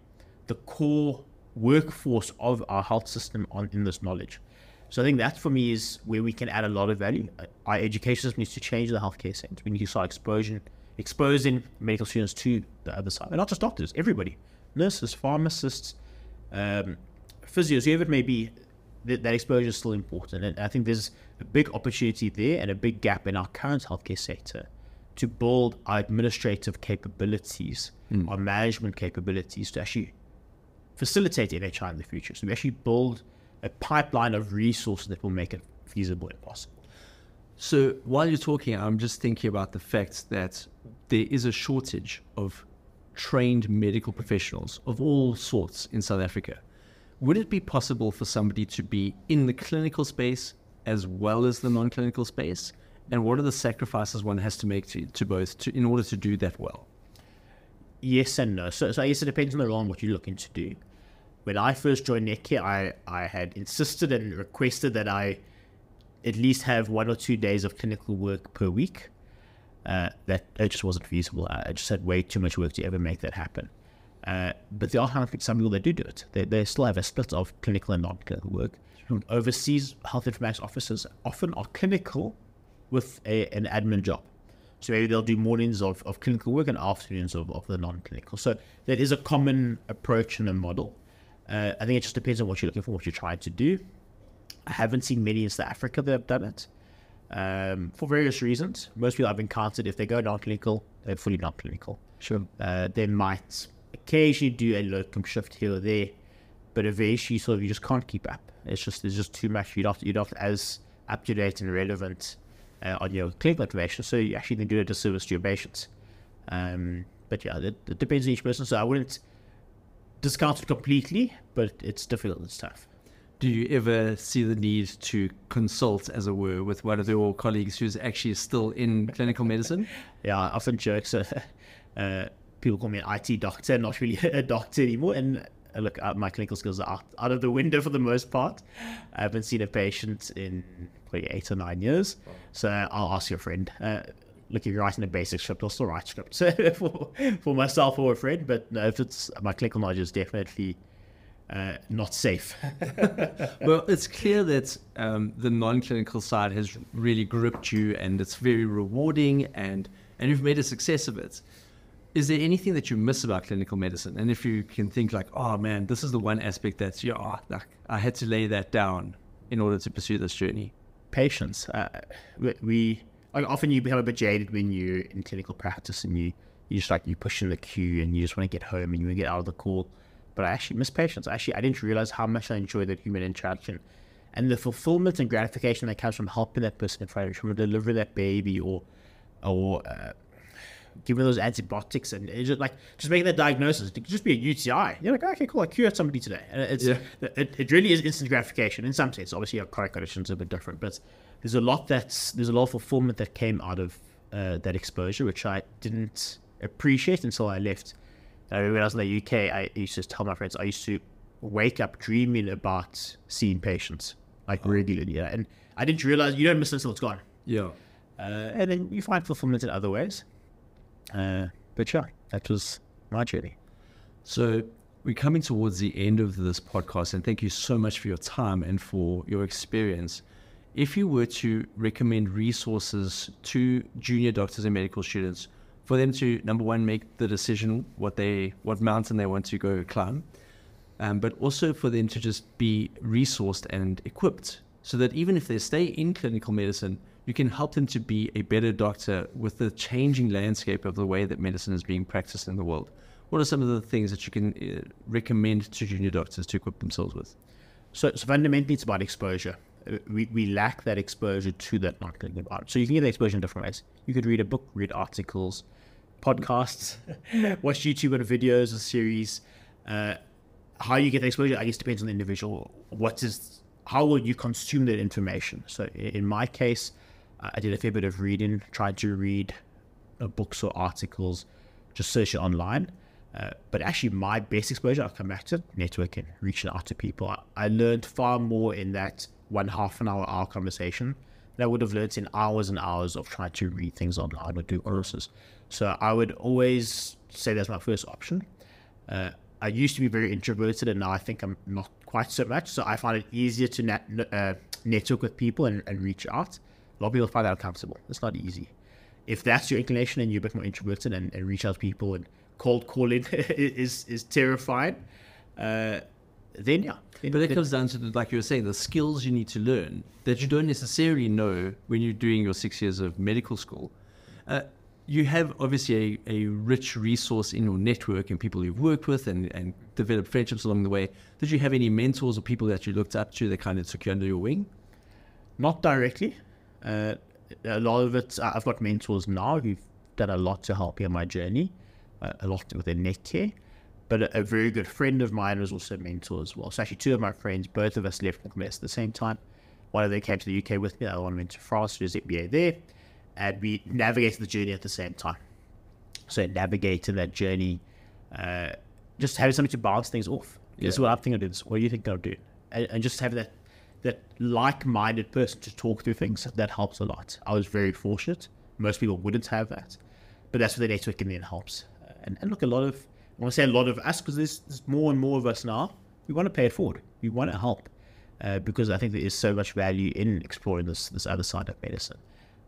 the core workforce of our health system on in this knowledge. So I think that for me is where we can add a lot of value. Our education system needs to change the healthcare sector. We need to start exposing exposing medical students to the other side. And not just doctors, everybody. Nurses, pharmacists, um, physios, whoever it may be, that, that exposure is still important. And I think there's a big opportunity there and a big gap in our current healthcare sector to build our administrative capabilities, our management capabilities to actually facilitate NHI in the future. So we actually build a pipeline of resources that will make it feasible and possible. So while you're talking, I'm just thinking about the fact that there is a shortage of trained medical professionals of all sorts in South Africa. Would it be possible for somebody to be in the clinical space as well as the non-clinical space? And what are the sacrifices one has to make to, to both to, in order to do that well? Yes and no. So, so I guess it depends on the role and what you're looking to do. When I first joined Netcare, I, I had insisted and requested that I at least have one or two days of clinical work per week. Uh, that it just wasn't feasible. I just had way too much work to ever make that happen. Uh, but there are some people that do do it. They, they still have a split of clinical and non-clinical work. Overseas health informatics officers often are clinical with a, an admin job. So maybe they'll do mornings of, of clinical work and afternoons of, of the non-clinical. So that is a common approach and a model. Uh, I think it just depends on what you're looking for, what you're trying to do. I haven't seen many in South Africa that have done it um, for various reasons. Most people I've encountered, if they go non-clinical, they're fully non-clinical. Sure. Uh, they might occasionally do a locum shift here or there, but eventually, sort of, you just can't keep up. It's just there's just too much. You'd have to, you'd have to as up to date and relevant uh, on your clinical information, so you actually can do a disservice to your patients. Um, but yeah, it, it depends on each person. So I wouldn't discount it completely, but it's difficult. and tough. Do you ever see the need to consult, as it were, with one of your colleagues who's actually still in clinical medicine? Yeah, I often joke. So uh, people call me an IT doctor, not really a doctor anymore. And uh, look, uh, my clinical skills are out, out of the window for the most part. I haven't seen a patient in eight or nine years. So I'll ask your friend. Uh, look, if you're writing a basic script, I'll still write scripts for, for myself or a friend. But no, if it's my clinical knowledge is definitely uh, not safe. well, it's clear that um, the non-clinical side has really gripped you, and it's very rewarding, and and you've made a success of it. Is there anything that you miss about clinical medicine? And if you can think like, oh man, this is the one aspect that's yeah, oh, like, I had to lay that down in order to pursue this journey. Patience. Uh, we like often you become a bit jaded when you're in clinical practice and you you just like you push in the queue and you just want to get home and you want to get out of the call. But I actually miss patients. Actually, I didn't realize how much I enjoy that human interaction and the fulfillment and gratification that comes from helping that person in front of you, from delivering that baby or or uh, giving those antibiotics and just like just making that diagnosis. It could just be a UTI. You're like, okay, cool, I cured somebody today. And it's yeah. it, it really is instant gratification in some sense. Obviously, our chronic conditions are a bit different, but there's a lot that's there's a lot of fulfillment that came out of uh, that exposure, which I didn't appreciate until I left. When I was in the UK, I used to tell my friends I used to wake up dreaming about seeing patients like oh. regularly, yeah? and I didn't realize you don't miss it until it's gone. Yeah, uh, and then you find fulfillment in other ways. Uh, but yeah, that was my journey. So we're coming towards the end of this podcast, and thank you so much for your time and for your experience. If you were to recommend resources to junior doctors and medical students for them to number one make the decision what they what mountain they want to go climb, um, but also for them to just be resourced and equipped so that even if they stay in clinical medicine, you can help them to be a better doctor with the changing landscape of the way that medicine is being practiced in the world. What are some of the things that you can uh, recommend to junior doctors to equip themselves with? So, so fundamentally, it's about exposure. Uh, we, we lack that exposure to that non-clinical environment. So you can get the exposure in different ways. You could read a book, read articles, podcasts, watch YouTube videos, a series. Uh, how you get the exposure, I guess, depends on the individual. What is how will you consume that information? So in my case, I did a fair bit of reading, tried to read books or articles, just search it online. Uh, but actually, my best exposure, I'll come back to networking, reaching out to people. I, I, learned far more in that one half an hour, hour conversation than I would have learned in hours and hours of trying to read things online or do courses. So I would always say that's my first option. Uh, I used to be very introverted, and now I think I'm not quite so much. So I find it easier to net, uh, network with people and, and reach out. Lot of people find that uncomfortable. It's not easy. If that's your inclination and you're a bit more introverted and, and reach out to people and cold calling is is terrifying, uh, then yeah. Then, but it comes down to, the, like you were saying, the skills you need to learn that you don't necessarily know when you're doing your six years of medical school. Uh, you have obviously a, a rich resource in your network and people you've worked with and, and developed friendships along the way. Did you have any mentors or people that you looked up to that kind of took you under your wing? Not directly. Uh, a lot of it, I've got mentors now who've done a lot to help me on my journey, uh, a lot with within netcare. But a, a, very good friend of mine was also a mentor as well. So actually, two of my friends, both of us left Nicholas at the same time. One of them came to the UK with me, the other one went to France to his MBA there. And we navigated the journey at the same time. So navigating that journey, uh, just having something to bounce things off. Yeah. This is what I'm thinking of doing. What do you think I'll do? And, and just having that that like-minded person to talk through things that helps a lot. I was very fortunate. Most people wouldn't have that, but that's where the networking then helps. And, and look, a lot of I want to say a lot of us because there's, there's, more and more of us now. We want to pay it forward. We want to help uh, because I think there is so much value in exploring this this other side of medicine.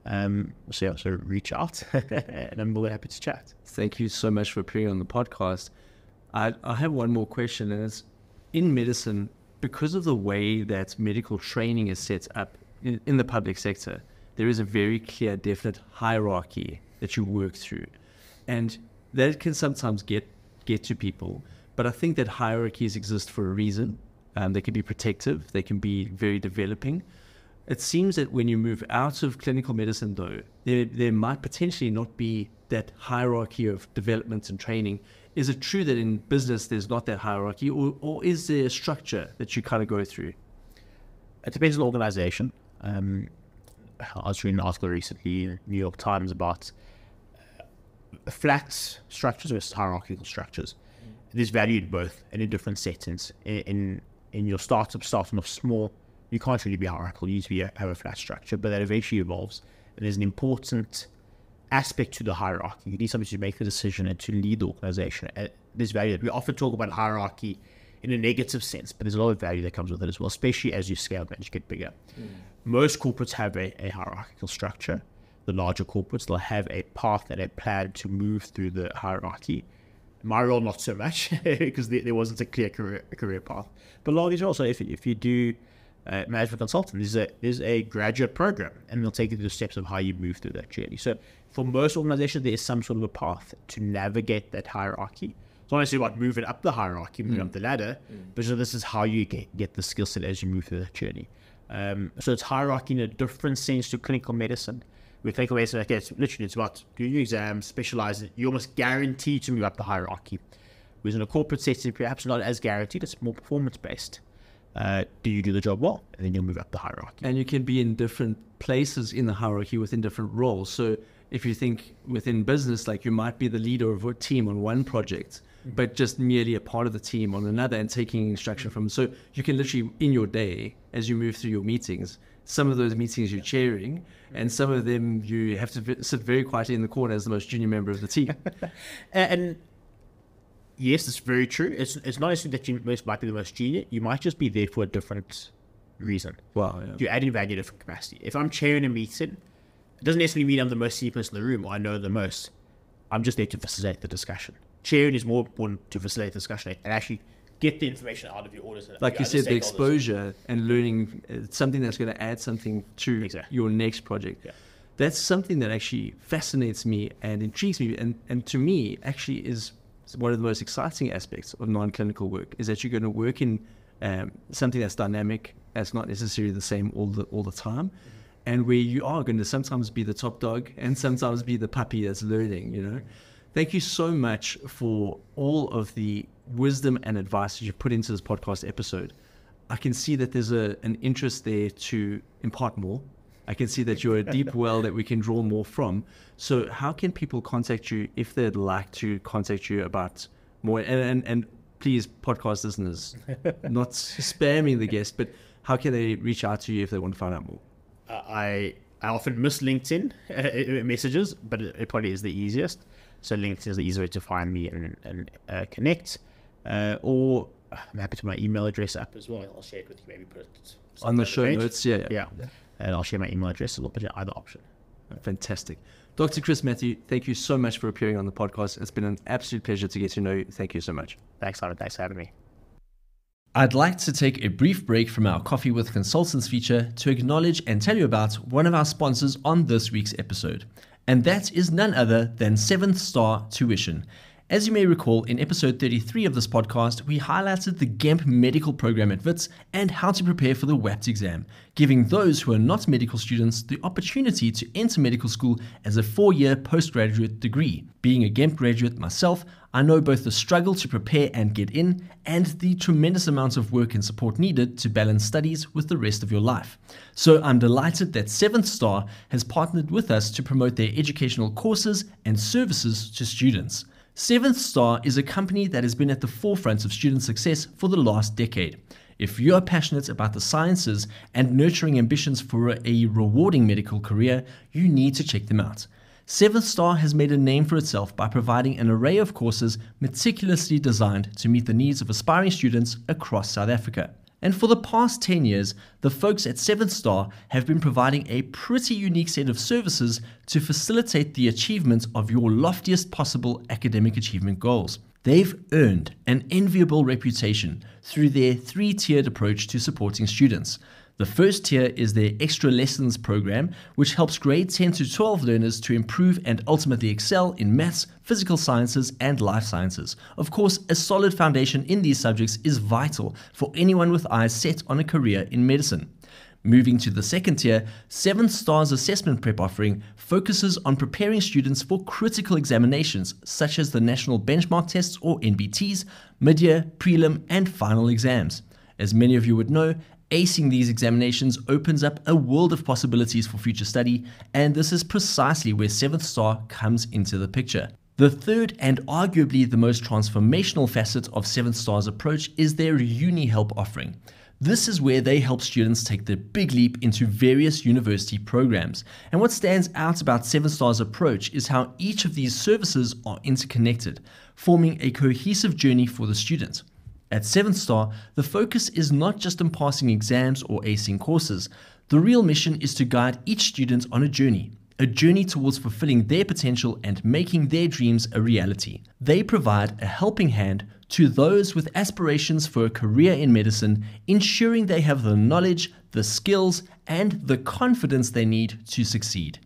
Um, so yeah, so reach out, and I'm more happy to chat. Thank you so much for appearing on the podcast. I, I have one more question, and it's in medicine because of the way that medical training is set up in, in the public sector, there is a very clear, definite hierarchy that you work through. And that can sometimes get, get to people. But I think that hierarchies exist for a reason. Um, they can be protective, they can be very developing. It seems that when you move out of clinical medicine, though, there, there might potentially not be that hierarchy of development and training is it true that in business there's not that hierarchy, or, or is there a structure that you kind of go through? It depends on the organization. Um, I was reading an article recently in New York Times about uh, flat structures versus hierarchical structures. Mm. There's value in both and in different settings. In, in, in your startup, starting off small, you can't really be hierarchical. You need to be have a flat structure, but that eventually evolves. And there's an important aspect to the hierarchy. You need somebody to make the decision and to lead the organization. And there's value. That we often talk about hierarchy in a negative sense, but there's a lot of value that comes with it as well, especially as you scale and you get bigger. Mm. Most corporates have a, a, hierarchical structure. The larger corporates, they'll have a path and a plan to move through the hierarchy. My role, not so much, because there, there, wasn't a clear career, career path. But a lot of these roles, so if, if you do uh, management consultant, there's a, there's a graduate program, and they'll take you through the steps of how you move through that journey. So for most organizations, there is some sort of a path to navigate that hierarchy it's not necessarily about moving up the hierarchy, moving mm. up the ladder, mm. but so this is how you get, get the skill set as you move through that journey. Um, so it's hierarchy in a different sense to clinical medicine. With clinical medicine, okay, it's literally it's about doing your exams, specializing. You're almost guaranteed to move up the hierarchy. Whereas in a corporate setting, perhaps not as guaranteed. It's more performance based. Uh, do you do the job well, and then you'll move up the hierarchy. And you can be in different places in the hierarchy within different roles. So if you think within business, like you might be the leader of a team on one project, but just merely a part of the team on another and taking instruction from. So you can literally, in your day, as you move through your meetings, some of those meetings you're chairing, and some of them you have to sit very quietly in the corner as the most junior member of the team. and yes, it's very true. It's it's not necessarily that you most might be the most junior. You might just be there for a different reason. Wow. Yeah. You're adding value in a different capacity. If I'm chairing a meeting, it doesn't necessarily mean I'm the most senior person in the room or I know the most. I'm just there to facilitate the discussion chairing is more important to facilitate the discussion and actually get the information out of your orders. Like you said, the exposure and learning uh, something that's going to add something to exactly. your next project. Yeah. That's something that actually fascinates me and intrigues me, and, and to me actually is one of the most exciting aspects of non-clinical work is that you're going to work in um, something that's dynamic, that's not necessarily the same all the all the time, mm-hmm. and where you are going to sometimes be the top dog and sometimes be the puppy that's learning. You know. Thank you so much for all of the wisdom and advice that you put into this podcast episode. I can see that there's a, an interest there to impart more. I can see that you're a deep well that we can draw more from. So, how can people contact you if they'd like to contact you about more? And, and, and please, podcast listeners, not spamming the guest, but how can they reach out to you if they want to find out more? Uh, I I often miss LinkedIn uh, messages, but it, it probably is the easiest. So LinkedIn is the easiest way to find me and, and uh, connect. Uh, or I'm happy to put my email address up as well. I'll share it with you. Maybe put it on the show page. notes. Yeah, yeah, yeah. And I'll share my email address as well. But either option. Fantastic. Dr. Chris Mathew, thank you so much for appearing on the podcast. It's been an absolute pleasure to get to know you. Thank you so much. Thanks, Simon. Thanks for having me. I'd like to take a brief break from our Coffee with Consultants feature to acknowledge and tell you about one of our sponsors on this week's episode and that is none other than Seventh Star Tuition. As you may recall, in episode 33 of this podcast, we highlighted the GEMP medical program at WITS and how to prepare for the WAPT exam, giving those who are not medical students the opportunity to enter medical school as a four year postgraduate degree. Being a GEMP graduate myself, I know both the struggle to prepare and get in and the tremendous amounts of work and support needed to balance studies with the rest of your life. So I'm delighted that Seventh Star has partnered with us to promote their educational courses and services to students. Seventh Star is a company that has been at the forefront of student success for the last decade. If you are passionate about the sciences and nurturing ambitions for a rewarding medical career, you need to check them out. Seventh Star has made a name for itself by providing an array of courses meticulously designed to meet the needs of aspiring students across South Africa. And for the past 10 years, the folks at Seventh Star have been providing a pretty unique set of services to facilitate the achievement of your loftiest possible academic achievement goals. They've earned an enviable reputation through their three tiered approach to supporting students. The first tier is their Extra Lessons program, which helps grade 10 to 12 learners to improve and ultimately excel in maths, physical sciences, and life sciences. Of course, a solid foundation in these subjects is vital for anyone with eyes set on a career in medicine. Moving to the second tier, Seven Stars Assessment Prep offering focuses on preparing students for critical examinations such as the National Benchmark Tests or NBTs, mid year, prelim, and final exams. As many of you would know, Acing these examinations opens up a world of possibilities for future study, and this is precisely where 7th Star comes into the picture. The third and arguably the most transformational facet of 7th Star's approach is their Uni Help offering. This is where they help students take the big leap into various university programs. And what stands out about Seven Stars' approach is how each of these services are interconnected, forming a cohesive journey for the student. At Seven Star, the focus is not just on passing exams or acing courses. The real mission is to guide each student on a journey, a journey towards fulfilling their potential and making their dreams a reality. They provide a helping hand to those with aspirations for a career in medicine, ensuring they have the knowledge, the skills, and the confidence they need to succeed.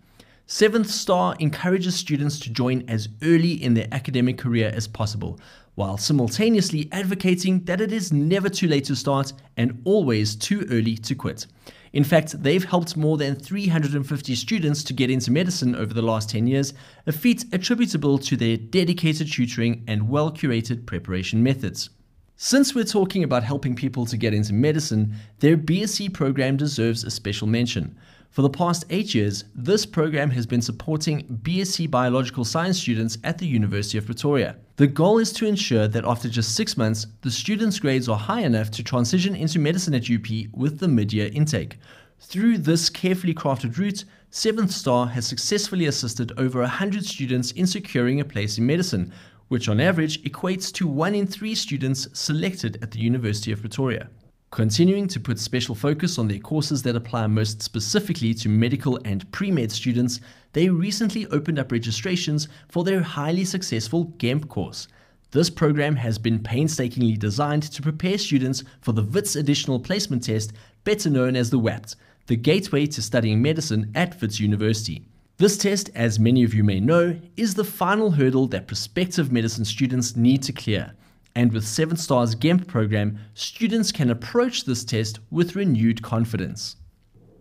Seventh Star encourages students to join as early in their academic career as possible, while simultaneously advocating that it is never too late to start and always too early to quit. In fact, they've helped more than 350 students to get into medicine over the last 10 years, a feat attributable to their dedicated tutoring and well curated preparation methods. Since we're talking about helping people to get into medicine, their BSc program deserves a special mention. For the past eight years, this program has been supporting BSc Biological Science students at the University of Pretoria. The goal is to ensure that after just six months, the students' grades are high enough to transition into medicine at UP with the mid year intake. Through this carefully crafted route, Seventh Star has successfully assisted over 100 students in securing a place in medicine, which on average equates to one in three students selected at the University of Pretoria. Continuing to put special focus on their courses that apply most specifically to medical and pre med students, they recently opened up registrations for their highly successful GEMP course. This program has been painstakingly designed to prepare students for the WITS Additional Placement Test, better known as the WAPT, the gateway to studying medicine at WITS University. This test, as many of you may know, is the final hurdle that prospective medicine students need to clear. And with 7 Stars GEMP program, students can approach this test with renewed confidence.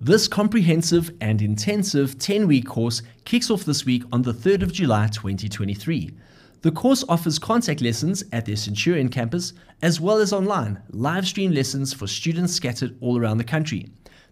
This comprehensive and intensive 10 week course kicks off this week on the 3rd of July 2023. The course offers contact lessons at their Centurion campus as well as online live stream lessons for students scattered all around the country.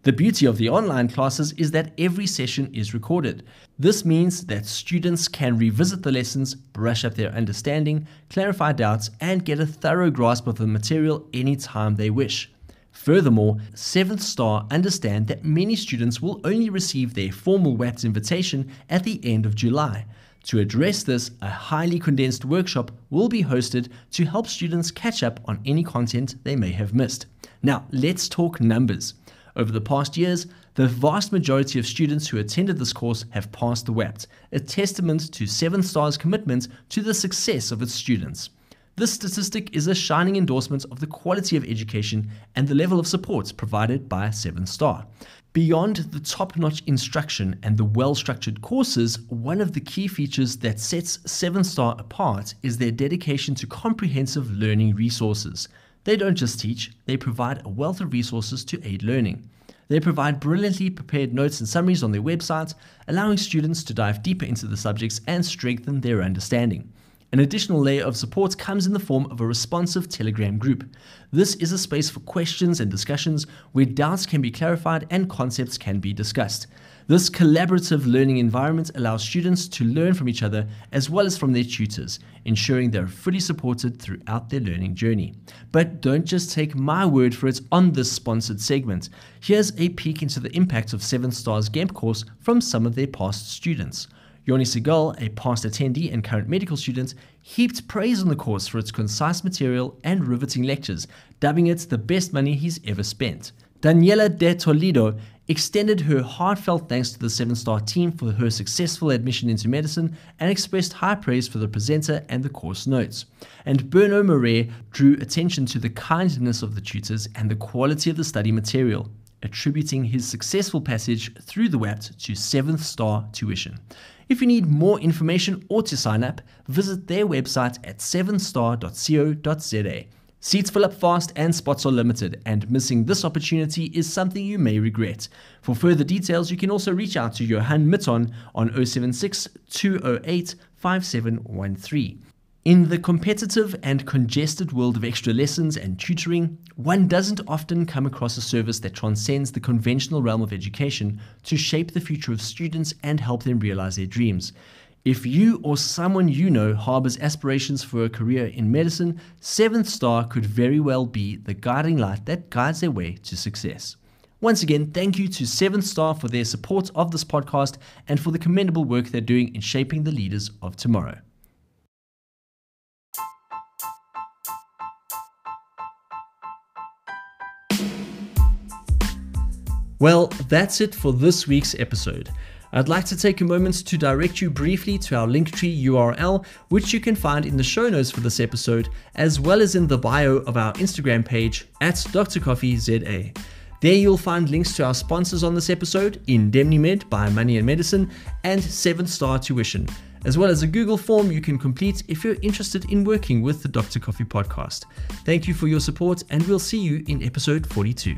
The beauty of the online classes is that every session is recorded. This means that students can revisit the lessons, brush up their understanding, clarify doubts, and get a thorough grasp of the material anytime they wish. Furthermore, 7th Star understand that many students will only receive their formal WAPT invitation at the end of July. To address this, a highly condensed workshop will be hosted to help students catch up on any content they may have missed. Now, let's talk numbers. Over the past years, the vast majority of students who attended this course have passed the WAPT, a testament to Seven Stars' commitment to the success of its students. This statistic is a shining endorsement of the quality of education and the level of support provided by Seven Star. Beyond the top notch instruction and the well structured courses, one of the key features that sets Seven Star apart is their dedication to comprehensive learning resources. They don't just teach, they provide a wealth of resources to aid learning. They provide brilliantly prepared notes and summaries on their website, allowing students to dive deeper into the subjects and strengthen their understanding. An additional layer of support comes in the form of a responsive Telegram group. This is a space for questions and discussions where doubts can be clarified and concepts can be discussed. This collaborative learning environment allows students to learn from each other as well as from their tutors, ensuring they're fully supported throughout their learning journey. But don't just take my word for it on this sponsored segment. Here's a peek into the impact of 7 Stars GEMP course from some of their past students. Yoni Segal, a past attendee and current medical student, heaped praise on the course for its concise material and riveting lectures, dubbing it the best money he's ever spent. Daniela de Toledo extended her heartfelt thanks to the Seven Star team for her successful admission into medicine and expressed high praise for the presenter and the course notes. And Berno Murray drew attention to the kindness of the tutors and the quality of the study material, attributing his successful passage through the WAPT to Seventh Star tuition. If you need more information or to sign up, visit their website at seventhstar.co.za. Seats fill up fast and spots are limited, and missing this opportunity is something you may regret. For further details, you can also reach out to Johan Mitton on 076 208 5713. In the competitive and congested world of extra lessons and tutoring, one doesn't often come across a service that transcends the conventional realm of education to shape the future of students and help them realize their dreams. If you or someone you know harbors aspirations for a career in medicine, Seventh Star could very well be the guiding light that guides their way to success. Once again, thank you to Seventh Star for their support of this podcast and for the commendable work they're doing in shaping the leaders of tomorrow. Well, that's it for this week's episode. I'd like to take a moment to direct you briefly to our Linktree URL, which you can find in the show notes for this episode, as well as in the bio of our Instagram page at drcoffeeza. There you'll find links to our sponsors on this episode, IndemniMed by Money and Medicine, and 7 Star Tuition, as well as a Google form you can complete if you're interested in working with the Dr. Coffee podcast. Thank you for your support, and we'll see you in episode 42.